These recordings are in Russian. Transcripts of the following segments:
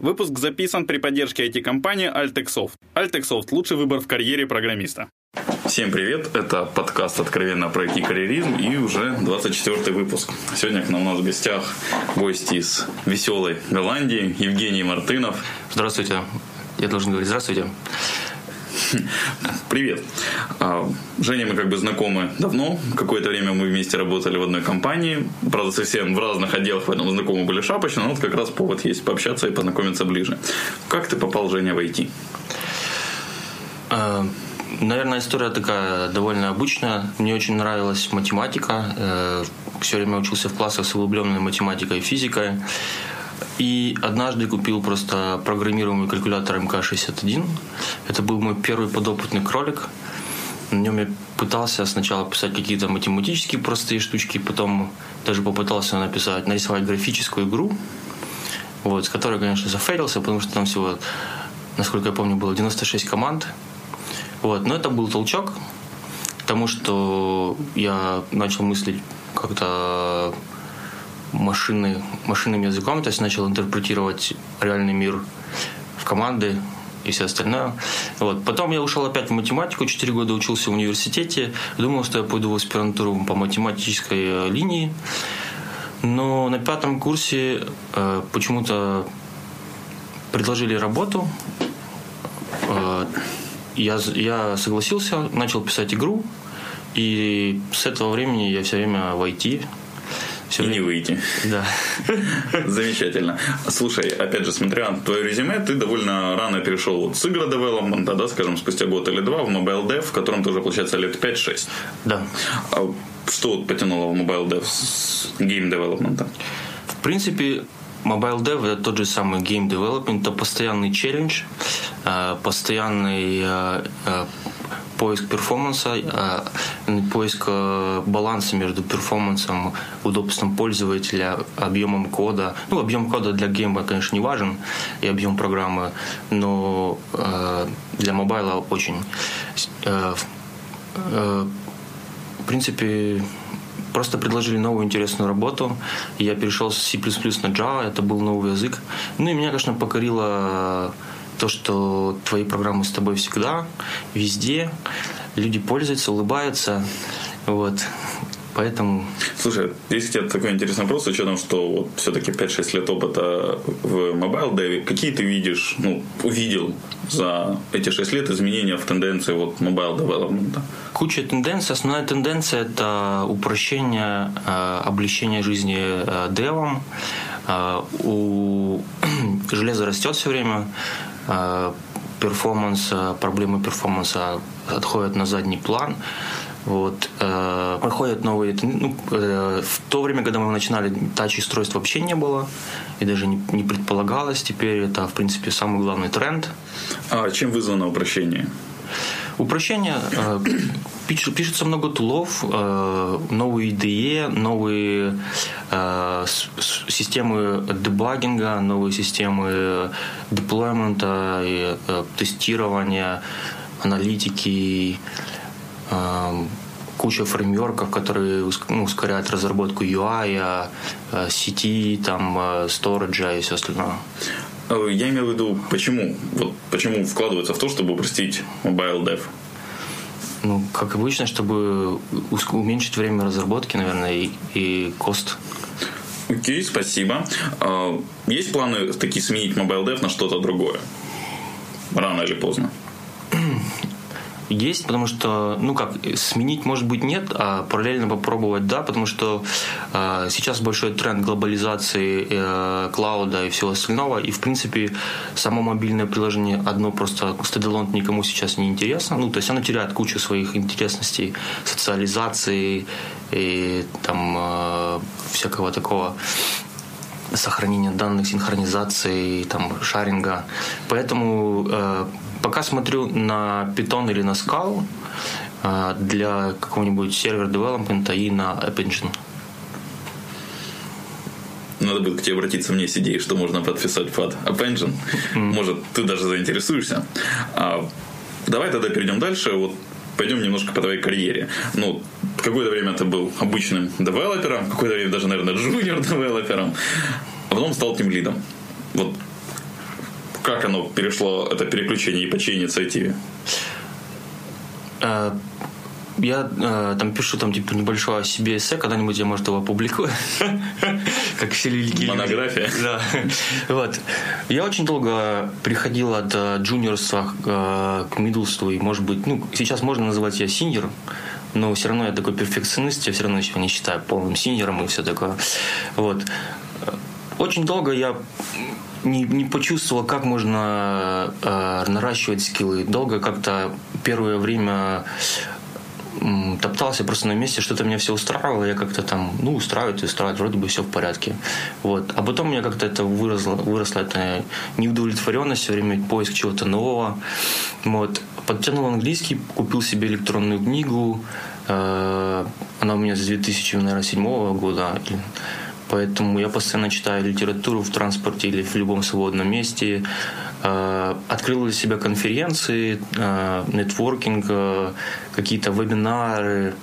Выпуск записан при поддержке IT-компании Altexoft. Altexoft – лучший выбор в карьере программиста. Всем привет, это подкаст «Откровенно про IT-карьеризм» и уже 24 выпуск. Сегодня к нам у нас в гостях гости из веселой Голландии, Евгений Мартынов. Здравствуйте. Я должен говорить «здравствуйте». Привет. А, Женя, мы как бы знакомы давно. Какое-то время мы вместе работали в одной компании. Правда, совсем в разных отделах, поэтому знакомы были шапочно. Но вот как раз повод есть пообщаться и познакомиться ближе. Как ты попал, Женя, в IT? А, наверное, история такая довольно обычная. Мне очень нравилась математика. Э, Все время учился в классах с углубленной математикой и физикой. И однажды купил просто программируемый калькулятор МК-61. Это был мой первый подопытный кролик. На нем я пытался сначала писать какие-то математические простые штучки, потом даже попытался написать, нарисовать графическую игру, вот, с которой, конечно, зафейлился, потому что там всего, насколько я помню, было 96 команд. Вот, но это был толчок к тому, что я начал мыслить как-то машины, машинным языком, то есть начал интерпретировать реальный мир в команды и все остальное. Вот. Потом я ушел опять в математику, 4 года учился в университете, думал, что я пойду в аспирантуру по математической э, линии, но на пятом курсе э, почему-то предложили работу, э, я, я согласился, начал писать игру, и с этого времени я все время в IT, все и не выйти. Да. Замечательно. Слушай, опять же, смотря на твое резюме, ты довольно рано перешел вот с игра девелопмента, да, скажем, спустя год или два, в Mobile Dev, в котором ты уже, получается, лет 5-6. Да. А что вот потянуло в Mobile Dev с game development а? В принципе, Mobile Dev это тот же самый game development, это постоянный челлендж, э, постоянный э, э, поиск перформанса, поиск баланса между перформансом, удобством пользователя, объемом кода. Ну, объем кода для гейма, конечно, не важен, и объем программы, но для мобайла очень. В принципе, просто предложили новую интересную работу. Я перешел с C++ на Java, это был новый язык. Ну и меня, конечно, покорило то, что твои программы с тобой всегда, везде, люди пользуются, улыбаются, вот. Поэтому... Слушай, есть у тебя такой интересный вопрос, с учетом, что вот все-таки 5-6 лет опыта в Mobile Dev, какие ты видишь, ну, увидел за эти 6 лет изменения в тенденции вот Mobile Development? Куча тенденций. Основная тенденция – это упрощение, э, облегчение жизни э, девом. Э, у железа растет все время, перформанс, проблемы перформанса отходят на задний план. Вот, э, приходят новые... Ну, э, в то время, когда мы начинали, тач-устройств вообще не было, и даже не, не предполагалось. Теперь это, в принципе, самый главный тренд. А чем вызвано упрощение? Упрощение. Э, пишется много тулов, э, новые IDE, новые э, системы дебагинга, новые системы деплоймента, тестирования, аналитики, куча фреймворков, которые ну, ускоряют разработку UI, сети, там, сториджа и все остальное. Э, я имел в виду, почему, вот, почему вкладываться в то, чтобы упростить mobile dev? Ну, как обычно, чтобы уменьшить время разработки, наверное, и, и кост. Окей, спасибо. А, есть планы такие сменить mobile dev на что-то другое? Рано или поздно? Есть, потому что, ну как, сменить, может быть, нет, а параллельно попробовать, да, потому что э, сейчас большой тренд глобализации э, клауда и всего остального, и, в принципе, само мобильное приложение одно просто стадилон никому сейчас не интересно, ну, то есть оно теряет кучу своих интересностей, социализации и там э, всякого такого сохранения данных, синхронизации, там, шаринга. Поэтому э, Пока смотрю на Python или на Scala а, для какого-нибудь сервер девелопмента и на App Engine. Надо будет к тебе обратиться мне с идеей, что можно подписать под App Engine. Mm. Может, ты даже заинтересуешься. А, давай тогда перейдем дальше. Вот пойдем немножко по твоей карьере. Ну, какое-то время ты был обычным девелопером, какое-то время даже, наверное, джуниор девелопером, а потом стал тем лидом. Вот как оно перешло, это переключение, и по чьей инициативе? Э, я э, там пишу там типа небольшое о себе эссе, когда-нибудь я, может, его опубликую. как все великие Монография. Да. Вот. Я очень долго приходил от э, джуниорства э, к мидлству, и, может быть, ну, сейчас можно называть я синьор, но все равно я такой перфекционист, я все равно себя не считаю полным синьором и все такое. Вот. Очень долго я не, не почувствовал, как можно э, наращивать скиллы. Долго как-то первое время топтался просто на месте, что-то меня все устраивало, я как-то там, ну, устраивает и устраивает, вроде бы все в порядке. Вот. А потом у меня как-то это выросло, выросла эта неудовлетворенность, все время поиск чего-то нового. Вот. Подтянул английский, купил себе электронную книгу, э, она у меня с 2007 года, Поэтому я постоянно читаю литературу в транспорте или в любом свободном месте. Э, открыл для себя конференции, э, нетворкинг, э, какие-то вебинары,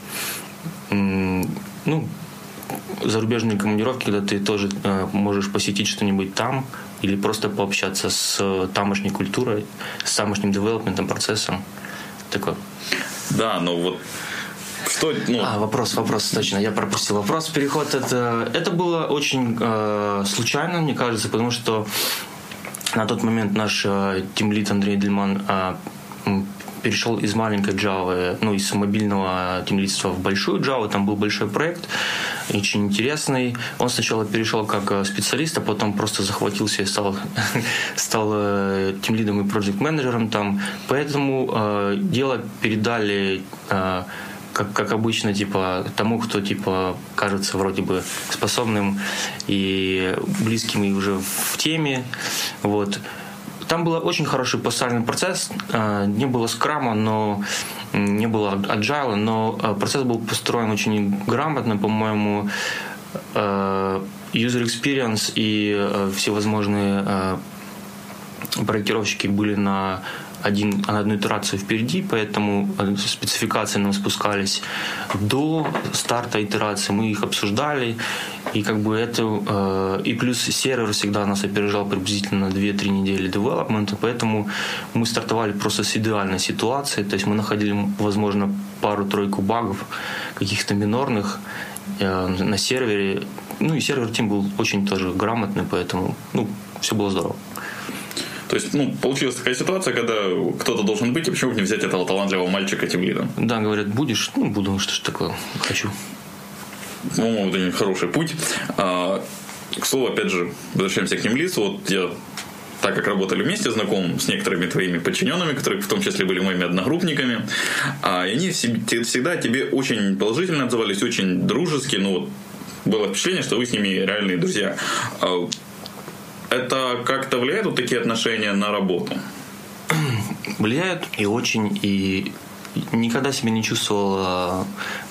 ну, зарубежные командировки, когда ты тоже можешь посетить что-нибудь там или просто пообщаться с тамошней культурой, с тамошним девелопментом, процессом. Такое. Да, но вот что, ну... А, вопрос, вопрос, точно. Я пропустил вопрос. Переход это, это было очень э, случайно, мне кажется, потому что на тот момент наш э, Андрей Дельман э, перешел из маленькой Java, ну, из мобильного тимлидства в большую Java. Там был большой проект, очень интересный. Он сначала перешел как э, специалист, а потом просто захватился и стал, стал тимлидом и проект-менеджером там. Поэтому э, дело передали э, как, как обычно, типа, тому, кто, типа, кажется вроде бы способным и близким и уже в теме, вот. Там был очень хороший постальный процесс, а, не было скрама, но не было agile, но а, процесс был построен очень грамотно, по-моему, а, user experience и всевозможные проектировщики были на один, одну итерацию впереди, поэтому э, спецификации нам спускались до старта итерации, мы их обсуждали, и как бы это, э, и плюс сервер всегда нас опережал приблизительно 2-3 недели девелопмента, поэтому мы стартовали просто с идеальной ситуации, то есть мы находили, возможно, пару-тройку багов, каких-то минорных э, на сервере, ну и сервер тим был очень тоже грамотный, поэтому, ну, все было здорово. То есть, ну, получилась такая ситуация, когда кто-то должен быть, и почему бы не взять этого талантливого мальчика тем лидом? Да, говорят, будешь? Ну, буду, что ж такое, хочу. По-моему, это хороший путь. А, к слову, опять же, возвращаемся к тем лицу. Вот я так как работали вместе, знаком с некоторыми твоими подчиненными, которые в том числе были моими одногруппниками, а, и они всегда тебе очень положительно отзывались, очень дружески, ну вот было впечатление, что вы с ними реальные друзья. Это как-то влияет вот такие отношения на работу? Влияют и очень, и никогда себя не чувствовал э,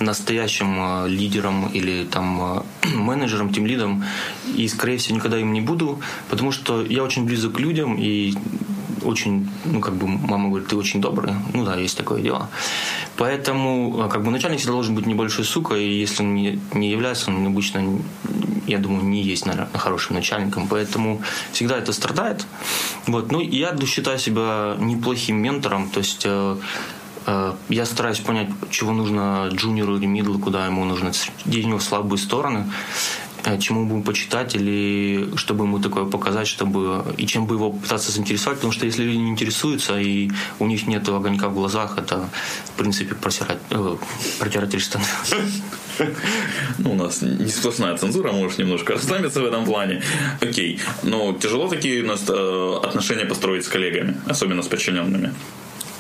настоящим э, лидером или там э, менеджером, тем лидом, и, скорее всего, никогда им не буду, потому что я очень близок к людям, и очень, ну, как бы мама говорит, ты очень добрый. Ну да, есть такое дело. Поэтому, как бы, начальник всегда должен быть небольшой сука, и если он не, не является, он обычно, я думаю, не есть, наверное, хорошим начальником. Поэтому всегда это страдает. Вот. Ну, я считаю себя неплохим ментором, то есть э, э, я стараюсь понять, чего нужно джуниору или мидлу, куда ему нужно, где у него слабые стороны. Э, чему бы почитать или чтобы ему такое показать, чтобы и чем бы его пытаться заинтересовать, потому что если люди не интересуются и у них нет огонька в глазах, это в принципе просирать, э, протирать штаны. Ну, у нас не сплошная цензура, можешь немножко расслабиться в этом плане. Окей, но тяжело такие у нас э, отношения построить с коллегами, особенно с подчиненными.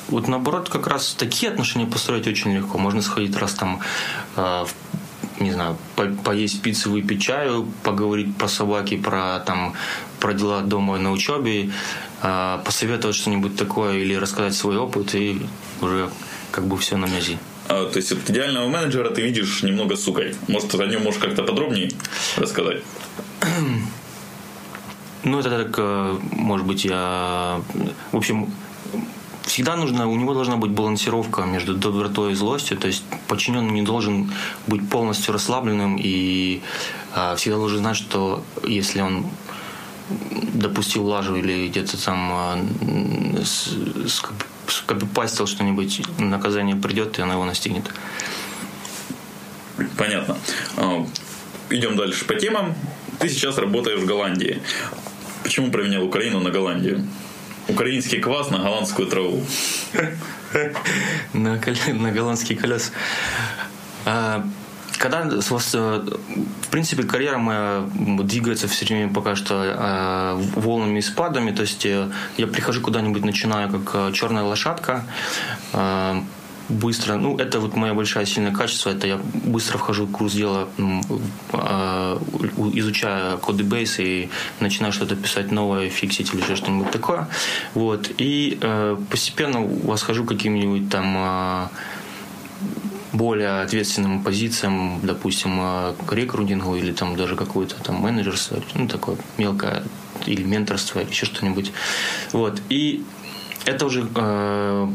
Вот наоборот, как раз такие отношения построить очень легко. Можно сходить раз там э, в не знаю, по поесть пиццу, выпить чаю, поговорить про собаки, про там про дела дома на учебе, э, посоветовать что-нибудь такое или рассказать свой опыт, и уже как бы все на мязи. А, то есть вот идеального менеджера ты видишь немного сукой. Может, о нем можешь как-то подробнее рассказать? Ну, это так, э, может быть, я... В общем, всегда нужно, у него должна быть балансировка между добротой и злостью, то есть подчиненный не должен быть полностью расслабленным и а, всегда должен знать, что если он допустил лажу или где-то там скопипастил что-нибудь, наказание придет, и оно его настигнет. Понятно. Идем дальше по темам. Ты сейчас работаешь в Голландии. Почему променял Украину на Голландию? Украинский квас на голландскую траву. На, на голландский колес. А, когда, в принципе, карьера моя двигается все время пока что а, волнами и спадами, то есть э, я прихожу куда-нибудь, начинаю как э, черная лошадка, быстро, ну, это вот моя большая сильное качество, это я быстро вхожу в курс дела, а, изучая коды бейс и начинаю что-то писать новое, фиксить или что-нибудь такое. Вот. И э, постепенно восхожу к каким-нибудь там а, более ответственным позициям, допустим, э, к рекрутингу или там даже какое-то там менеджерство, ну, такое мелкое, или менторство, или еще что-нибудь. Вот. И это уже э,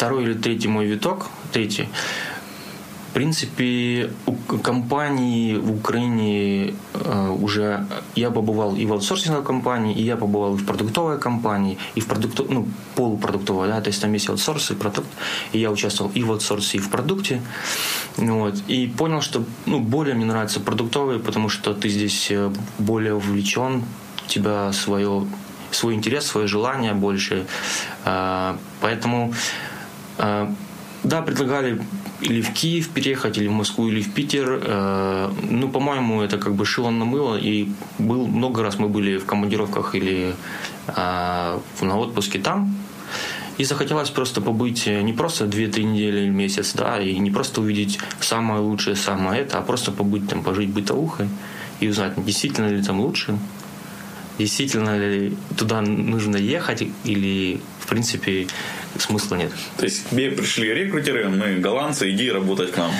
второй или третий мой виток, третий. В принципе, у компании в Украине э, уже я побывал и в аутсорсинговой компании, и я побывал и в продуктовой компании, и в продукту, ну, полупродуктовой, да, то есть там есть аутсорс и продукт, и я участвовал и в аутсорсе, и в продукте, вот, и понял, что, ну, более мне нравится продуктовый, потому что ты здесь э, более увлечен, у тебя свое свой интерес, свое желание больше. Э, поэтому да, предлагали или в Киев переехать, или в Москву, или в Питер. Э, ну, по-моему, это как бы шило на мыло. И был, много раз мы были в командировках или э, на отпуске там. И захотелось просто побыть не просто 2-3 недели или месяц, да, и не просто увидеть самое лучшее, самое это, а просто побыть там, пожить бытовухой и узнать, действительно ли там лучше, действительно ли туда нужно ехать или, в принципе, смысла нет. То есть тебе пришли рекрутеры, мы голландцы, иди работать к нам.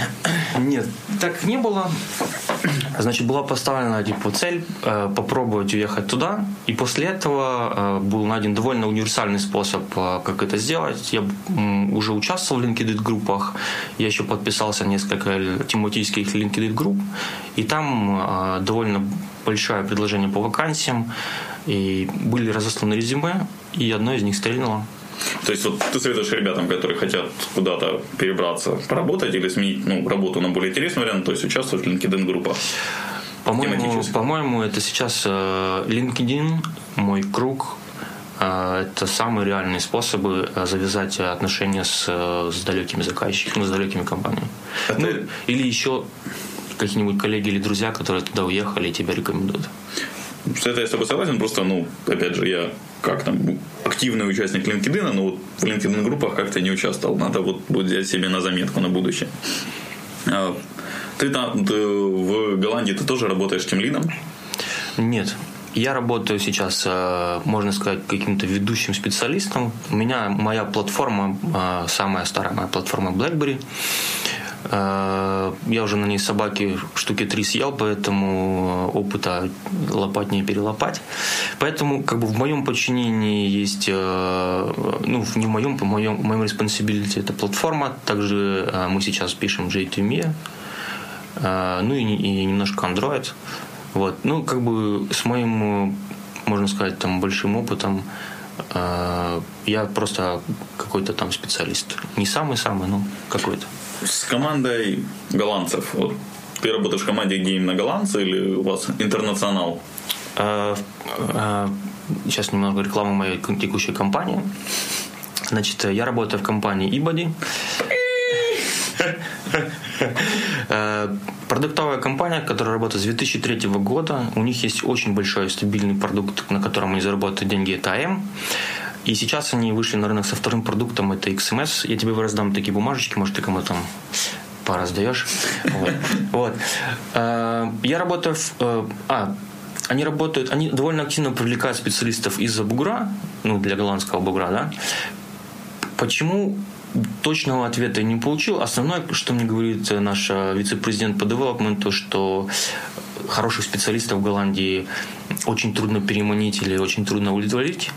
Нет, так не было. Значит, была поставлена типа, цель э, попробовать уехать туда, и после этого э, был найден довольно универсальный способ, э, как это сделать. Я уже участвовал в LinkedIn группах, я еще подписался несколько тематических LinkedIn групп, и там э, довольно большое предложение по вакансиям, и были разосланы резюме, и одно из них стрельнуло. То есть вот ты советуешь ребятам, которые хотят куда-то перебраться, поработать или сменить ну, работу на более интересный вариант, то есть участвовать в LinkedIn группах? По-моему, по-моему, это сейчас э, LinkedIn, мой круг, э, это самые реальные способы э, завязать отношения с, с далекими заказчиками, с далекими компаниями. Это... Ну, или еще какие-нибудь коллеги или друзья, которые туда уехали и тебя рекомендуют. Это я с тобой согласен, просто, ну, опять же, я как там, активный участник LinkedIn, но вот в LinkedIn группах как-то не участвовал. Надо вот взять себе на заметку на будущее. А, ты там ты в Голландии ты тоже работаешь тем лидом? Нет. Я работаю сейчас, э, можно сказать, каким-то ведущим специалистом. У меня моя платформа, э, самая старая моя платформа BlackBerry. Э, я уже на ней собаки штуки три съел, поэтому опыта лопать не перелопать. Поэтому как бы в моем подчинении есть, э, ну, не в моем, по моем, в моем responsibility это платформа. Также э, мы сейчас пишем JTME, ну и, и немножко Android. Вот. Ну, как бы с моим, можно сказать, там большим опытом я просто какой-то там специалист. Не самый-самый, но какой-то с командой голландцев. Вот ты работаешь в команде, где именно голландцы или у вас интернационал? А, а, сейчас немного рекламы моей текущей компании. Значит, я работаю в компании eBody. Э, продуктовая компания, которая работает с 2003 года. У них есть очень большой стабильный продукт, на котором они зарабатывают деньги. Это АМ. И сейчас они вышли на рынок со вторым продуктом, это XMS. Я тебе раздам такие бумажечки, может, ты кому-то там пораздаешь. Вот. вот. Э, я работаю в... Э, а, они работают, они довольно активно привлекают специалистов из-за бугра, ну, для голландского бугра, да. Почему точного ответа не получил. Основное, что мне говорит наш э, вице-президент по девелопменту, что хороших специалистов в Голландии очень трудно переманить или очень трудно удовлетворить.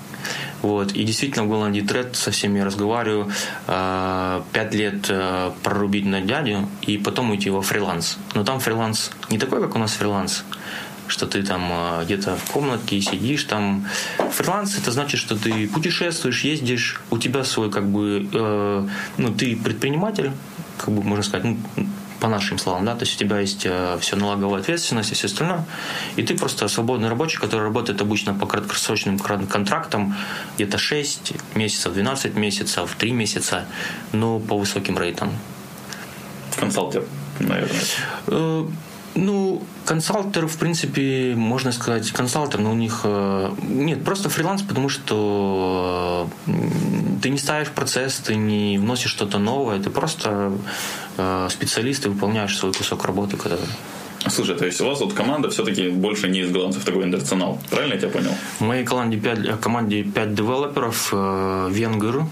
Вот. И действительно в Голландии тред, со всеми я разговариваю, э, пять лет э, прорубить на дядю и потом уйти во фриланс. Но там фриланс не такой, как у нас фриланс, что ты там э, где-то в комнатке сидишь там. Фриланс это значит, что ты путешествуешь, ездишь, у тебя свой как бы, э, ну ты предприниматель, как бы можно сказать, ну, по нашим словам, да, то есть у тебя есть э, все налоговая ответственность и все остальное, и ты просто свободный рабочий, который работает обычно по краткосрочным контрактам, где-то 6 месяцев, 12 месяцев, 3 месяца, но по высоким рейтам. Консалтер, наверное. Ну, консалтер, в принципе, можно сказать, консалтер, но у них... Э, нет, просто фриланс, потому что э, ты не ставишь процесс, ты не вносишь что-то новое, ты просто э, специалист и выполняешь свой кусок работы, который... Слушай, то есть у вас вот команда все-таки больше не из голландцев, такой интернационал. Правильно я тебя понял? В моей команде 5, команде 5 девелоперов. Венгер,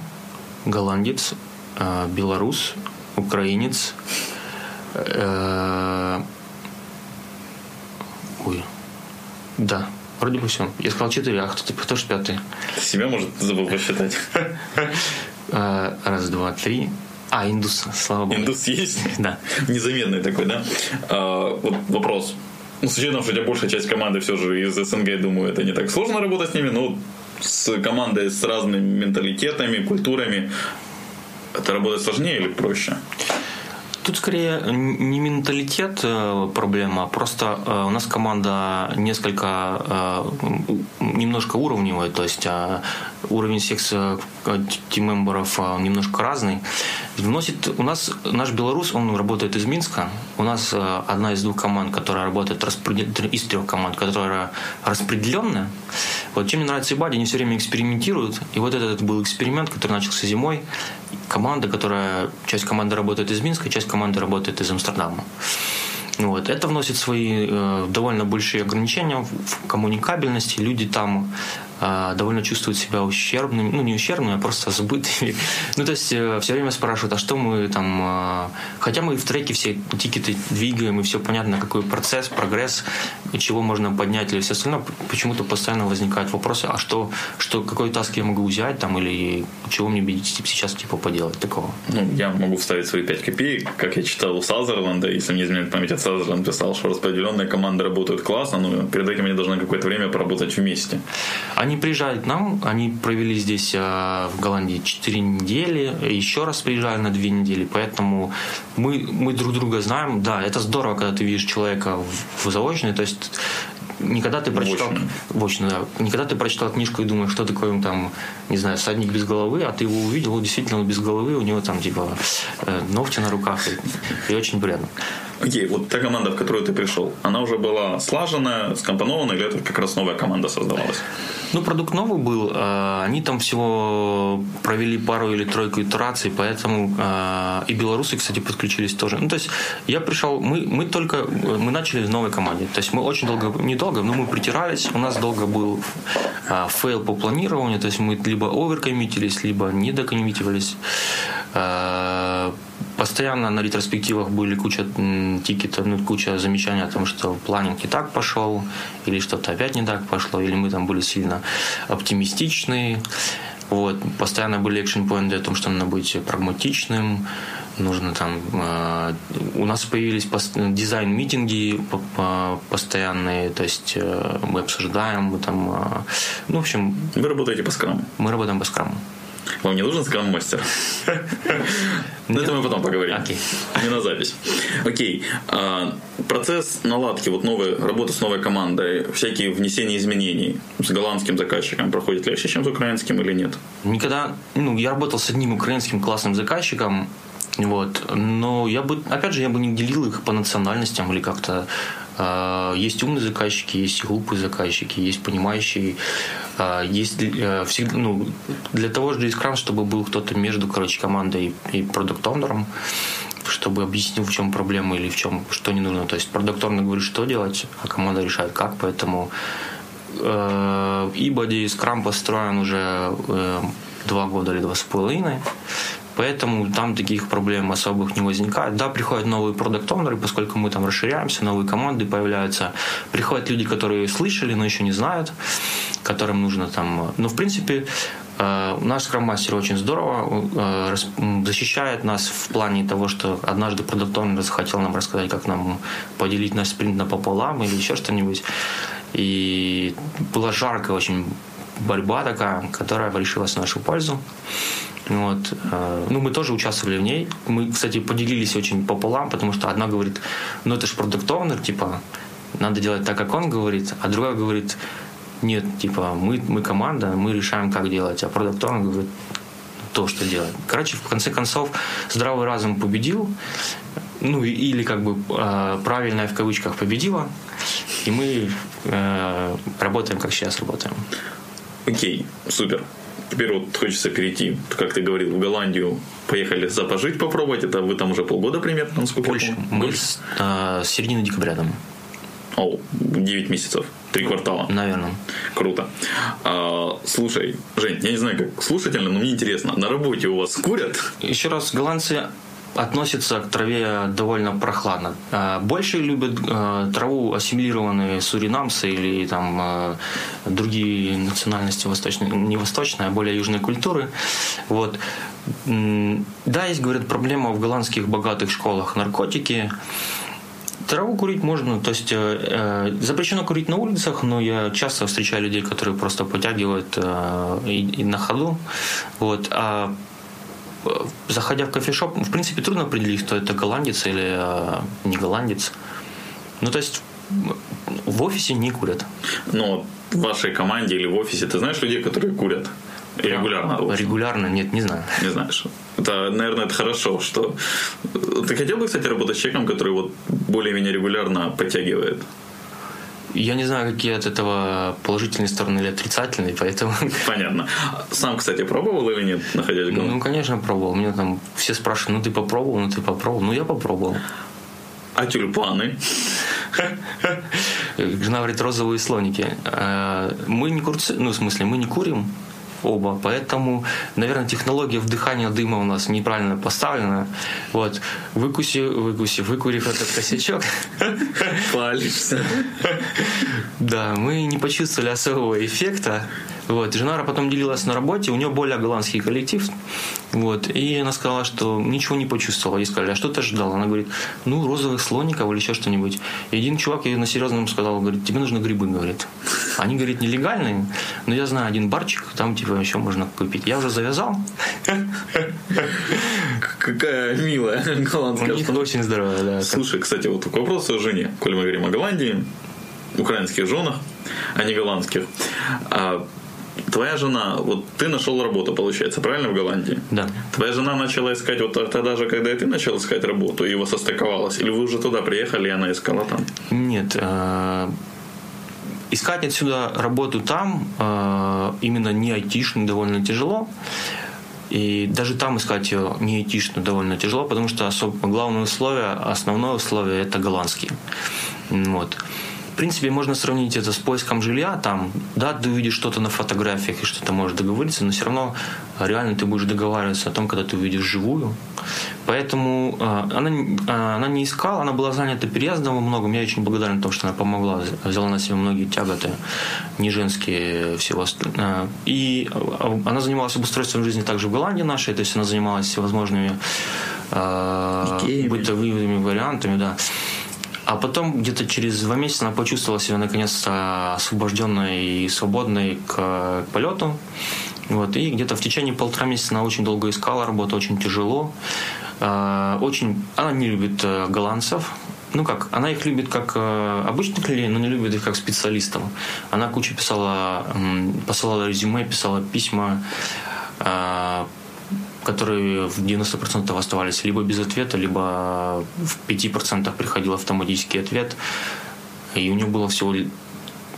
голландец, белорус, украинец, Ой. Да, вроде бы все. Я сказал 4, а кто, кто же пятый? Себя, может, забыл посчитать. А, раз, два, три. А, индус, слава богу. Индус есть? Да. Незаметный такой, да? А, вот вопрос. Ну, с учетом, что у тебя большая часть команды все же из СНГ, думаю, это не так сложно работать с ними, но с командой с разными менталитетами, культурами, это работать сложнее или проще? Тут скорее не менталитет э, проблема, просто э, у нас команда несколько э, немножко уровневая, то есть уровень всех тиммемберов немножко разный. Вносит у нас наш белорус, он работает из Минска. У нас одна из двух команд, которая работает из трех команд, которая распределенная. Вот чем мне нравится Ибади, они все время экспериментируют. И вот этот был эксперимент, который начался зимой. Команда, которая часть команды работает из Минска, часть команды работает из Амстердама. Вот. Это вносит свои э, довольно большие ограничения в коммуникабельности. Люди там э, довольно чувствуют себя ущербными, ну не ущербными, а просто забытыми. ну то есть э, все время спрашивают, а что мы там... Э, хотя мы в треке все тикеты двигаем, и все понятно, какой процесс, прогресс, чего можно поднять или все остальное. Почему-то постоянно возникают вопросы, а что, что какой таск я могу взять там, или чего мне сейчас типа поделать такого? Ну, я могу вставить свои 5 копеек. Как я читал у Сазерленда, если мне изменяет память, от Сазерленд писал, что распределенные команды работают классно, но перед этим они должны какое-то время поработать вместе. Они приезжают к нам, они провели здесь э, в Голландии 4 недели, еще раз приезжали на 2 недели, поэтому мы, мы друг друга знаем. Да, это здорово, когда ты видишь человека в, в заочной, то есть никогда ты прочитал в очно, да, никогда ты прочитал книжку и думаешь, что такое там, не знаю, садник без головы, а ты его увидел, вот действительно он без головы, у него там типа э, ногти на руках, и, и очень приятно. Окей, вот та команда, в которую ты пришел, она уже была слаженная, скомпонована, или это как раз новая команда создавалась? Ну, продукт новый был. А, они там всего провели пару или тройку итераций, поэтому а, и белорусы, кстати, подключились тоже. Ну, то есть я пришел, мы, мы только, мы начали в новой команде. То есть мы очень долго, недолго, но мы притирались. У нас долго был а, fail по планированию, то есть мы либо оверкоммитились, либо недокоммитивались. Постоянно на ретроспективах были куча тикетов, ну, куча замечаний о том, что planning не так пошел, или что-то опять не так пошло, или мы там были сильно оптимистичны. Вот. Постоянно были action point ы о том, что надо быть прагматичным, нужно там... Э, у нас появились дизайн-митинги постоянные, то есть э, мы обсуждаем, мы там... Э, ну, в общем... Вы работаете по скраму? Мы работаем по скраму. Вам не нужен скрам-мастер? Но это мы потом поговорим. Окей. Не на запись. Окей. А, процесс наладки, вот новой, работы с новой командой, всякие внесения изменений с голландским заказчиком проходит легче, чем с украинским или нет? Никогда, ну, я работал с одним украинским классным заказчиком, вот. Но я бы, опять же, я бы не делил их по национальностям или как-то. А, есть умные заказчики, есть глупые заказчики, есть понимающие. А, есть э, всегда, ну, для того же Scrum, чтобы был кто-то между, короче, командой и продукт-оунером, чтобы объяснил, в чем проблема или в чем что не нужно. То есть продукт говорит, что делать, а команда решает, как. Поэтому э, Ибоди Scrum построен уже э, два года или два с половиной. Поэтому там таких проблем особых не возникает. Да, приходят новые продукт поскольку мы там расширяемся, новые команды появляются. Приходят люди, которые слышали, но еще не знают, которым нужно там... Ну, в принципе, Э, наш скрам-мастер очень здорово э, защищает нас в плане того, что однажды продукт захотел нам рассказать, как нам поделить наш спринт напополам или еще что-нибудь. И была жаркая очень борьба такая, которая решилась в нашу пользу. Вот. Э, ну, мы тоже участвовали в ней. Мы, кстати, поделились очень пополам, потому что одна говорит, ну, это же продукт типа, надо делать так, как он говорит, а другая говорит, нет, типа, мы, мы команда, мы решаем, как делать, а продукт говорит, то, что делать. Короче, в конце концов, здравый разум победил, ну, или как бы э, правильное в кавычках победила, и мы э, работаем, как сейчас работаем. Окей, супер. Теперь вот хочется перейти, как ты говорил, в Голландию. Поехали за пожить попробовать. Это вы там уже полгода примерно, насколько Больше. Мы Больше. С, э, с середины декабря там. О, 9 месяцев, 3 квартала. Наверное. Круто. А, слушай, Жень, я не знаю, как слушательно, но мне интересно, на работе у вас курят? Еще раз, голландцы относятся к траве довольно прохладно. А, больше любят а, траву ассимилированные суринамцы или там а, другие национальности восточные, не восточные, а более южные культуры. Вот. Да, есть, говорят, проблема в голландских богатых школах наркотики. Траву курить можно, то есть э, э, запрещено курить на улицах, но я часто встречаю людей, которые просто потягивают э, и, и на ходу. Вот. А заходя в кофешоп, в принципе, трудно определить, кто это голландец или э, не голландец. Ну, то есть в офисе не курят. Но в вашей команде или в офисе ты знаешь людей, которые курят? И регулярно? А, регулярно? Нет, не знаю. Не знаешь. Это, наверное, это хорошо, что... Ты хотел бы, кстати, работать с человеком, который вот более-менее регулярно подтягивает? Я не знаю, какие от этого положительные стороны или отрицательные, поэтому... Понятно. Сам, кстати, пробовал или нет, находясь в Ну, конечно, пробовал. Меня там все спрашивают, ну ты попробовал, ну ты попробовал. Ну, я попробовал. А тюльпаны? Жена говорит, розовые слоники. А, мы не курцы, ну, в смысле, мы не курим, оба. Поэтому, наверное, технология вдыхания дыма у нас неправильно поставлена. Вот. Выкуси, выкуси, выкурив этот косячок. Палишься. Да, мы не почувствовали особого эффекта. Вот. Женара потом делилась на работе, у нее более голландский коллектив. Вот. И она сказала, что ничего не почувствовала. Ей сказали, а что ты ожидала? Она говорит, ну, розовых слоников или еще что-нибудь. И один чувак ей на серьезном сказал, говорит, тебе нужны грибы, говорит. Они, говорит, нелегальные, но я знаю один барчик, там типа еще можно купить. Я уже завязал. Какая милая голландская. У них очень здоровая, да. Слушай, кстати, вот к вопросу о жене. Коль мы говорим о Голландии, украинских женах, а не голландских. А Твоя жена, вот ты нашел работу, получается, правильно, в Голландии? Да. Твоя жена начала искать вот тогда же, когда и ты начал искать работу, и его состыковалось? Или вы уже туда приехали, и она искала там? Нет. Э, искать отсюда работу там, э, именно не айтишную, довольно тяжело. И даже там искать ее не айтишную довольно тяжело, потому что особо главное условие, основное условие – это голландский. Вот принципе, можно сравнить это с поиском жилья. Там, да, ты увидишь что-то на фотографиях и что-то можешь договориться, но все равно реально ты будешь договариваться о том, когда ты увидишь живую. Поэтому э, она, э, она не искала, она была занята переездом во многом. Я очень благодарен тому, что она помогла, взяла на себя многие тяготы, не женские всего. Э, и она занималась обустройством жизни также в Голландии нашей, то есть она занималась всевозможными э, бытовыми вариантами, да. А потом где-то через два месяца она почувствовала себя наконец-то освобожденной и свободной к, к полету. Вот, и где-то в течение полтора месяца она очень долго искала работу, очень тяжело. А, очень, она не любит э, голландцев, ну как, она их любит как э, обычных людей, но не любит их как специалистов. Она кучу писала, посылала резюме, писала письма, а, которые в 90% оставались либо без ответа, либо в 5% приходил автоматический ответ. И у нее было всего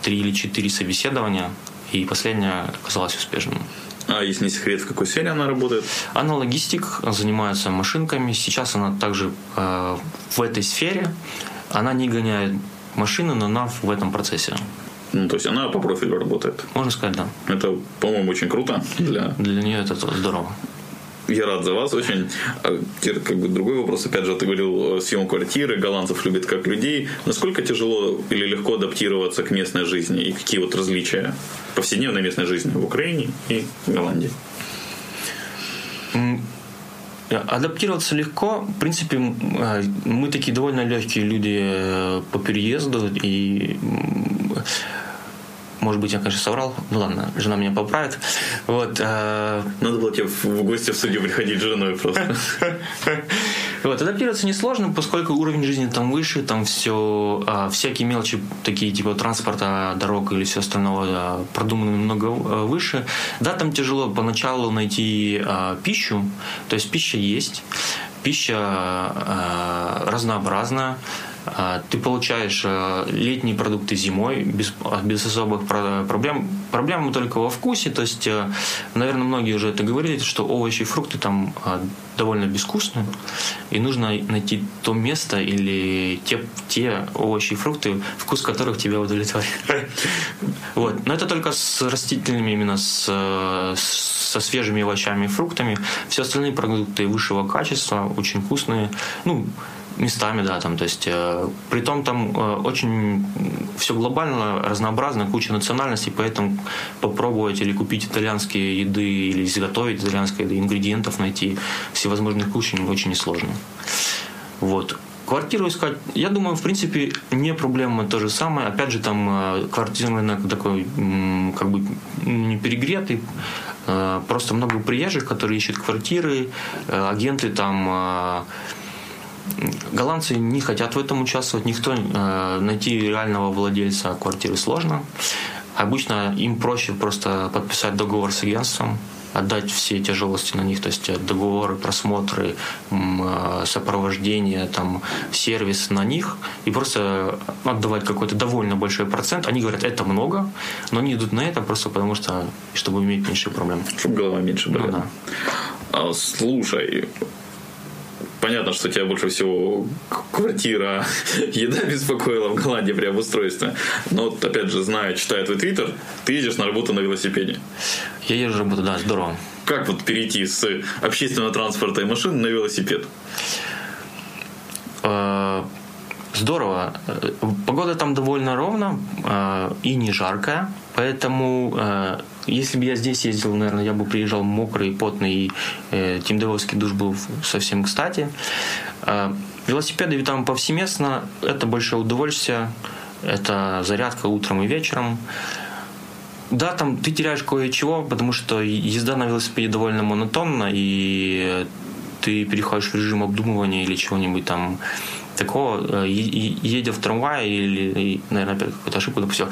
3 или 4 собеседования, и последнее оказалось успешным. А если не секрет, в какой сфере она работает? Она логистик, занимается машинками. Сейчас она также э, в этой сфере. Она не гоняет машины, но она в этом процессе. Ну, то есть она по профилю работает. Можно сказать, да. Это, по-моему, очень круто для... Для нее это здорово. Я рад за вас очень. А, как бы другой вопрос, опять же, ты говорил, съем квартиры, голландцев любят как людей. Насколько тяжело или легко адаптироваться к местной жизни и какие вот различия повседневной местной жизни в Украине и в Голландии? Адаптироваться легко. В принципе, а, мы такие довольно легкие люди э, по переезду. И может быть, я, конечно, соврал. Ну ладно, жена меня поправит. Вот, э... Надо было тебе в гости в студию приходить с женой просто. Вот, адаптироваться несложно, поскольку уровень жизни там выше, там все, а, всякие мелочи, такие типа транспорта, дорог или все остальное а, продуманы намного а, выше. Да, там тяжело поначалу найти а, пищу, то есть пища есть, пища а, разнообразная, а, ты получаешь э, летние продукты зимой без, без особых проблем. Проблема только во вкусе. То есть, э, наверное, многие уже это говорили, что овощи и фрукты там а, довольно безвкусные. И нужно найти то место или те, те овощи и фрукты, вкус которых тебя удовлетворяет. Вот. Но это только с растительными, именно с, со свежими овощами и фруктами. Все остальные продукты высшего качества, очень вкусные. Ну, Местами, да, там, то есть, э, при том там э, очень все глобально, разнообразно, куча национальностей, поэтому попробовать или купить итальянские еды, или изготовить итальянские еды, ингредиентов найти всевозможных куч очень несложно. Вот. Квартиру искать, я думаю, в принципе, не проблема то же самое. Опять же, там э, квартирный рынок такой, как бы, не перегретый. Э, просто много приезжих, которые ищут квартиры, э, агенты там Голландцы не хотят в этом участвовать, никто э, найти реального владельца квартиры сложно. Обычно им проще просто подписать договор с агентством, отдать все тяжелости на них, то есть договоры, просмотры, э, сопровождение, там, сервис на них, и просто отдавать какой-то довольно большой процент. Они говорят, это много, но они идут на это просто потому, что чтобы иметь меньше проблем. Чтобы голова меньше была. Ну, да. А, слушай, понятно, что тебя больше всего квартира, еда беспокоила в Голландии при обустройстве. Но вот, опять же, зная, читая твой твиттер, ты едешь на работу на велосипеде. Я езжу на работу, да, здорово. Как вот перейти с общественного транспорта и машин на велосипед? Э, здорово. Погода там довольно ровно э, и не жаркая, поэтому э, если бы я здесь ездил, наверное, я бы приезжал мокрый, потный, и э, тимдевовский душ был совсем кстати. Э, велосипеды там повсеместно, это большое удовольствие, это зарядка утром и вечером. Да, там ты теряешь кое-чего, потому что езда на велосипеде довольно монотонна, и ты переходишь в режим обдумывания или чего-нибудь там такого, э, едя в трамвае или, наверное, опять какую-то ошибку допустил,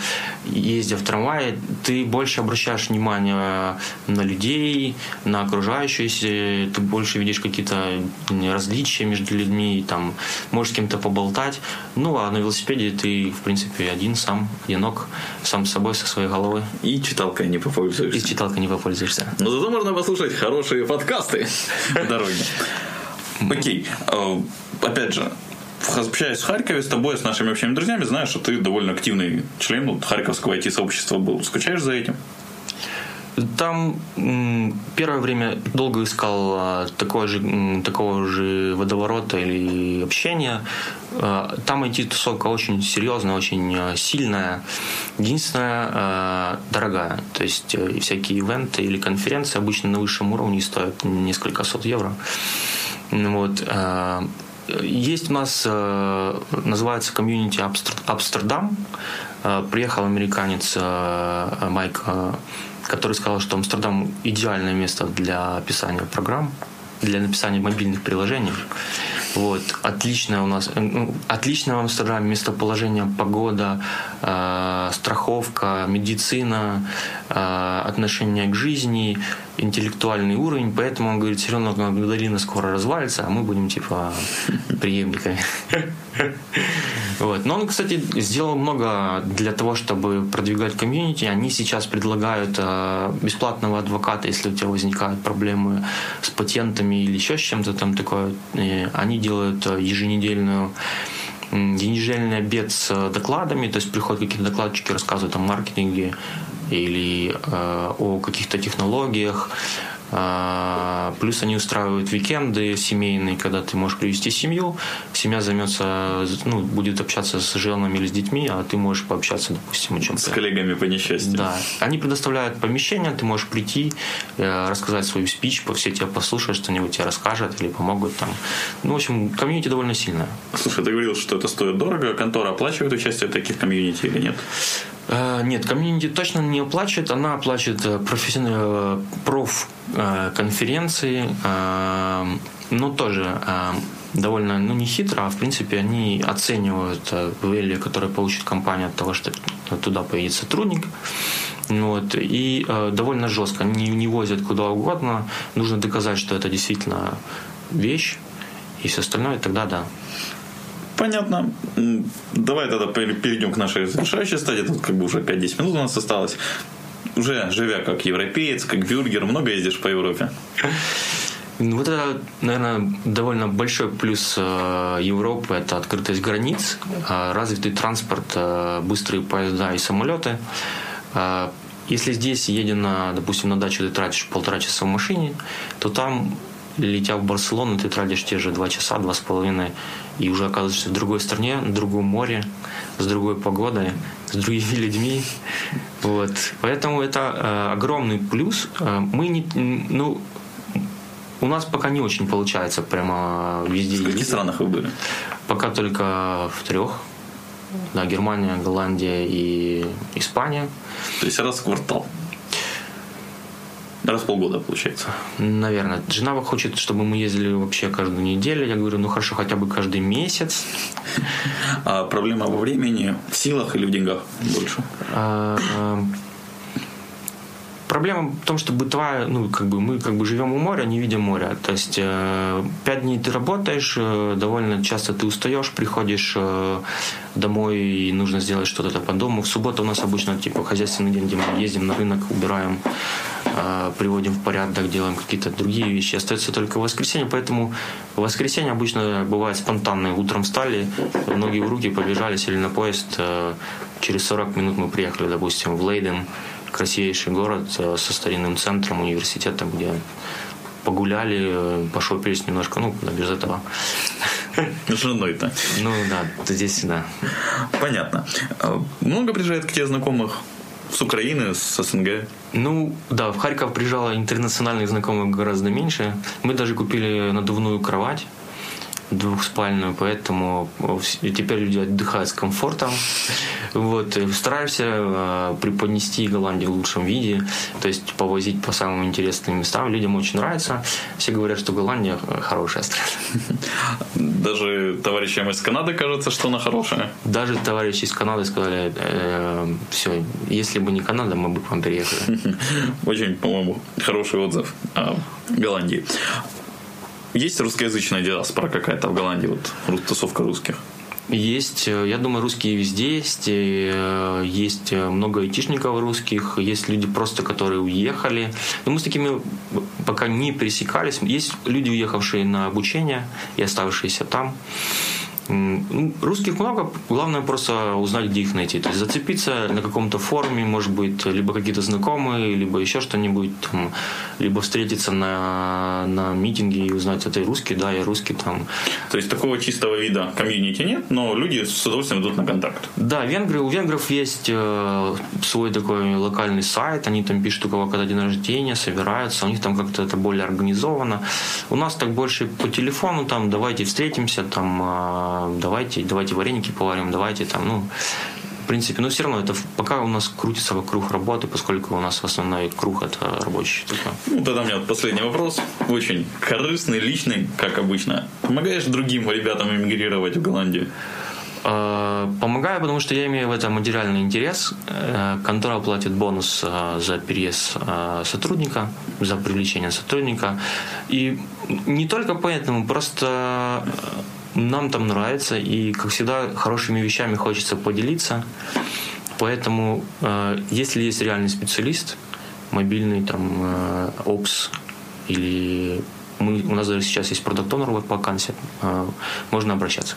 ездя в трамвае, ты больше обращаешь внимание на людей, на окружающуюся, ты больше видишь какие-то различия между людьми, там, можешь с кем-то поболтать. Ну, а на велосипеде ты, в принципе, один сам, одинок, сам с собой, со своей головой. И читалкой не попользуешься. И читалкой не попользуешься. Но зато можно послушать хорошие подкасты в дороге. Окей. Э, опять же, общаясь в Харькове с тобой, с нашими общими друзьями, знаешь, что ты довольно активный член вот, Харьковского IT-сообщества был. Скучаешь за этим? Там первое время долго искал а, такого же, такого же водоворота или общения. А, там IT-тусовка очень серьезная, очень а, сильная. Единственное, дорогая. То есть э, всякие ивенты или конференции обычно на высшем уровне стоят несколько сот евро. Вот. Есть у нас, э, называется комьюнити Амстердам. Э, приехал американец э, Майк, который сказал, что Амстердам идеальное место для описания программ, для написания мобильных приложений. Вот. Отличное у нас, ну, отличное в Амстердаме местоположение, погода, э, страховка, медицина, э, отношение к жизни, интеллектуальный уровень. Поэтому он говорит, все равно Магдалина скоро развалится, а мы будем типа преемниками. Вот. Но он, кстати, сделал много для того, чтобы продвигать комьюнити. Они сейчас предлагают э, бесплатного адвоката, если у тебя возникают проблемы с патентами или еще с чем-то там такое. И они делают э, еженедельную еженедельный обед с докладами, то есть приходят какие-то докладчики, рассказывают о маркетинге или э, о каких-то технологиях, А, плюс они устраивают викенды семейные, когда ты можешь привести семью, семья займется, ну, будет общаться с женами или с детьми, а ты можешь пообщаться, допустим, о чем-то. С коллегами по несчастью. Да. Они предоставляют помещение, ты можешь прийти, э, рассказать свою спич, все тебя послушают, что-нибудь тебе расскажут или помогут там. Ну, в общем, комьюнити довольно сильное. Слушай, ты говорил, что это стоит дорого. Контора оплачивает участие в таких комьюнити или нет? Э, нет, комьюнити точно не оплачивает. Она оплачивает э, профессиональные проф конференции, но тоже довольно, ну, не хитро, а в принципе они оценивают value, который получит компания от того, что туда поедет сотрудник. Вот, и э, довольно жестко. Они не возят куда угодно. Нужно доказать, что это действительно вещь, и все остальное, тогда да. Понятно. Давай тогда перейдем к нашей завершающей стадии. Тут как бы уже 5-10 минут у нас осталось. Уже живя как европеец, как бюргер, много ездишь по Европе? Ну, вот это, наверное, довольно большой плюс э, Европы – это открытость границ, э, развитый транспорт, э, быстрые поезда и самолеты. Если здесь, едя, на, допустим, на дачу, ты тратишь полтора часа в машине, то там, летя в Барселону, ты тратишь те же два часа, два с половиной, и уже оказываешься в другой стране, на другом море, с другой погодой, с другими людьми. Вот. Поэтому это э, огромный плюс. Э, мы не, ну, у нас пока не очень получается прямо везде. В каких странах вы были? Пока только в трех. Да, Германия, Голландия и Испания. То есть раз в квартал. Раз в полгода, получается. Наверное. Жена хочет, чтобы мы ездили вообще каждую неделю. Я говорю, ну хорошо, хотя бы каждый месяц. А проблема во времени, в силах или в деньгах больше? А, а, Проблема в том, что бытовая, ну, как бы мы как бы живем у моря, не видим моря. То есть э, пять дней ты работаешь, э, довольно часто ты устаешь, приходишь э, домой и нужно сделать что-то по дому. В субботу у нас обычно типа хозяйственный день, где мы ездим на рынок, убираем, приводим в порядок, делаем какие-то другие вещи. Остается только воскресенье, поэтому в воскресенье обычно бывает спонтанное. Утром встали, ноги в руки, побежали, сели на поезд. Через 40 минут мы приехали, допустим, в Лейден красивейший город э, со старинным центром, университетом, где погуляли, э, пошопились немножко, ну, без этого. Женой-то. Ну да, здесь да. Понятно. А много приезжает к тебе знакомых с Украины, с СНГ? Ну, да, в Харьков приезжало интернациональных знакомых гораздо меньше. Мы даже купили надувную кровать двухспальную, поэтому теперь люди отдыхают с комфортом. Вот, стараешься э, преподнести Голландию в лучшем виде, то есть повозить по самым интересным местам. Людям очень нравится. Все говорят, что Голландия хорошая страна. Даже товарищам из Канады кажется, что она хорошая. Даже товарищи из Канады сказали, э, все, если бы не Канада, мы бы к вам переехали. Очень, по-моему, хороший отзыв о Голландии. Есть русскоязычная диаспора какая-то в Голландии, вот тусовка русских? Есть, э, я думаю, русские везде есть. Э, есть э, много айтишников русских, есть люди просто, которые уехали. Но мы с такими пока не пересекались. Есть люди, уехавшие на обучение и оставшиеся там. Ну, русских много, главное просто узнать, где их найти. То есть зацепиться на каком-то форуме, может быть, либо какие-то знакомые, либо еще что-нибудь, либо встретиться на, на митинге и узнать, это русский, да, я русский там. То есть такого чистого вида комьюнити нет, но люди с удовольствием идут на контакт. Да, венгры, у венгров есть э, свой такой локальный сайт, они там пишут, у кого когда день рождения, собираются, у них там как-то это более организовано. У нас так больше по телефону, там, давайте встретимся, там, э, давайте, давайте вареники поварим, давайте там, ну, в принципе, но все равно это пока у нас крутится вокруг работы, поскольку у нас в основной круг это рабочий. Только. Ну, тогда у меня последний вопрос, очень корыстный, личный, как обычно. Помогаешь другим ребятам эмигрировать в Голландию? А, помогаю, потому что я имею в этом материальный интерес. Э, контора платит бонус а, за переезд а, сотрудника, за привлечение сотрудника. И не только поэтому, просто нам там нравится, и, как всегда, хорошими вещами хочется поделиться. Поэтому, э, если есть реальный специалист, мобильный там э, Ops или мы, у нас даже сейчас есть продукт онер вакансия, э, можно обращаться.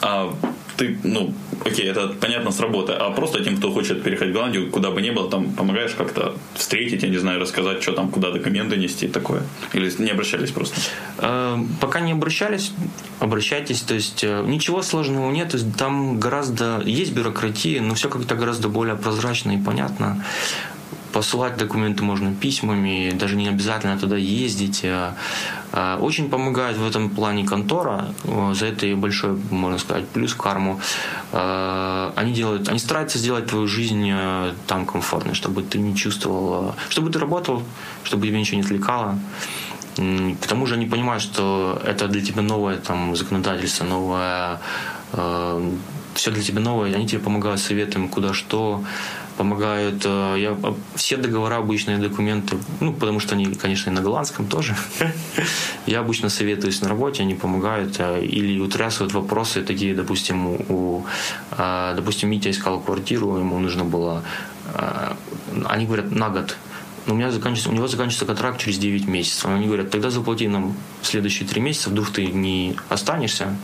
А ты, ну, окей, это понятно с работы, а просто тем, кто хочет переехать в Голландию, куда бы ни было, там помогаешь как-то встретить, я не знаю, рассказать, что там, куда документы нести, такое? Или не обращались просто? Э, пока не обращались, обращайтесь, то есть э, ничего сложного нет, то есть там гораздо, есть бюрократия, но все как-то гораздо более прозрачно и понятно. Посылать документы можно письмами, даже не обязательно туда ездить. А, очень помогает в этом плане контора, за это и большой, можно сказать, плюс карму. А, они делают, они стараются сделать твою жизнь там комфортной, чтобы ты не чувствовал, чтобы ты работал, чтобы тебя ничего не отвлекало. К тому же они понимают, что это для тебя новое там, законодательство, новое, э, все для тебя новое, они тебе помогают советами, куда что, помогают. Э, я, э, все договора, обычные документы, ну, потому что они, конечно, и на голландском тоже. Я обычно советуюсь на работе, они помогают э, или утрясывают вопросы такие, допустим, у, допустим, Митя искал квартиру, ему нужно было, они говорят, на год но у, меня заканчивается, у него заканчивается контракт через 9 месяцев. Они говорят, тогда заплати нам следующие 3 месяца, вдруг ты не останешься.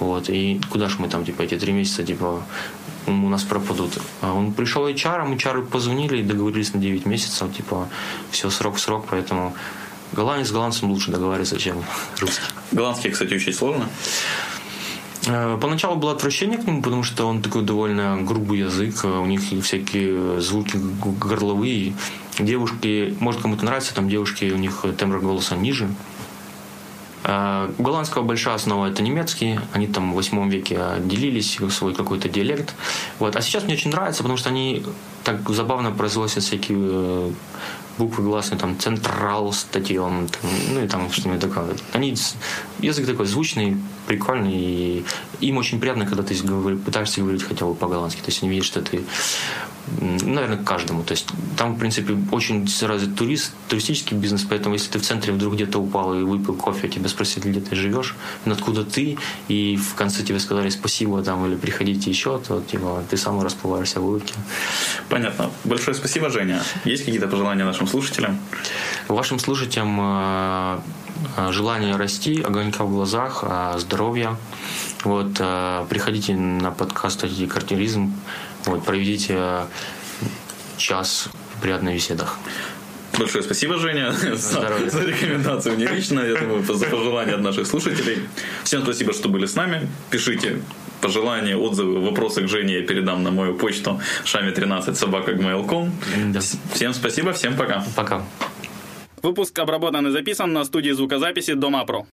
Вот, и куда ж мы там, типа, эти 3 месяца, типа, у нас пропадут. А он пришел HR, HR позвонили и договорились на 9 месяцев, типа, все, срок срок, поэтому голландец с голландцем лучше договариваться, чем русский. Голландский, кстати, учить сложно? Э, поначалу было отвращение к нему, потому что он такой довольно грубый язык, у них всякие звуки горловые. Девушки, может кому-то нравится, там девушки, у них тембр голоса ниже, Э, голландского большая основа это немецкий. Они там в 8 веке делились, свой какой-то диалект. Вот. А сейчас мне очень нравится, потому что они так забавно произносят всякие э, буквы гласные, там, централ, статьон, ну и там что-нибудь такое. Они, язык такой звучный, прикольный, и им очень приятно, когда ты пытаешься говорить хотя бы по-голландски. То есть они видят, что ты наверное, каждому. То есть там, в принципе, очень развит турист, туристический бизнес, поэтому если ты в центре вдруг где-то упал и выпил кофе, тебя спросили, где ты живешь, откуда ты, и в конце тебе сказали спасибо там или приходите еще, то типа, ты сам расплываешься в улыбке. Понятно. Большое спасибо, Женя. Есть какие-то пожелания нашим слушателям? Вашим слушателям э, э, желание расти, огонька в глазах, э, здоровья. Вот, приходите на подкаст «Картинизм», вот, проведите э, час в приятных беседах. Большое спасибо, Женя, за, за рекомендацию мне лично, я думаю, за пожелания от наших слушателей. Всем спасибо, что были с нами. Пишите пожелания, отзывы, вопросы к Жене я передам на мою почту шами13 собака да. Всем спасибо, всем пока. Пока. Выпуск обработан и записан на студии звукозаписи Дома Про.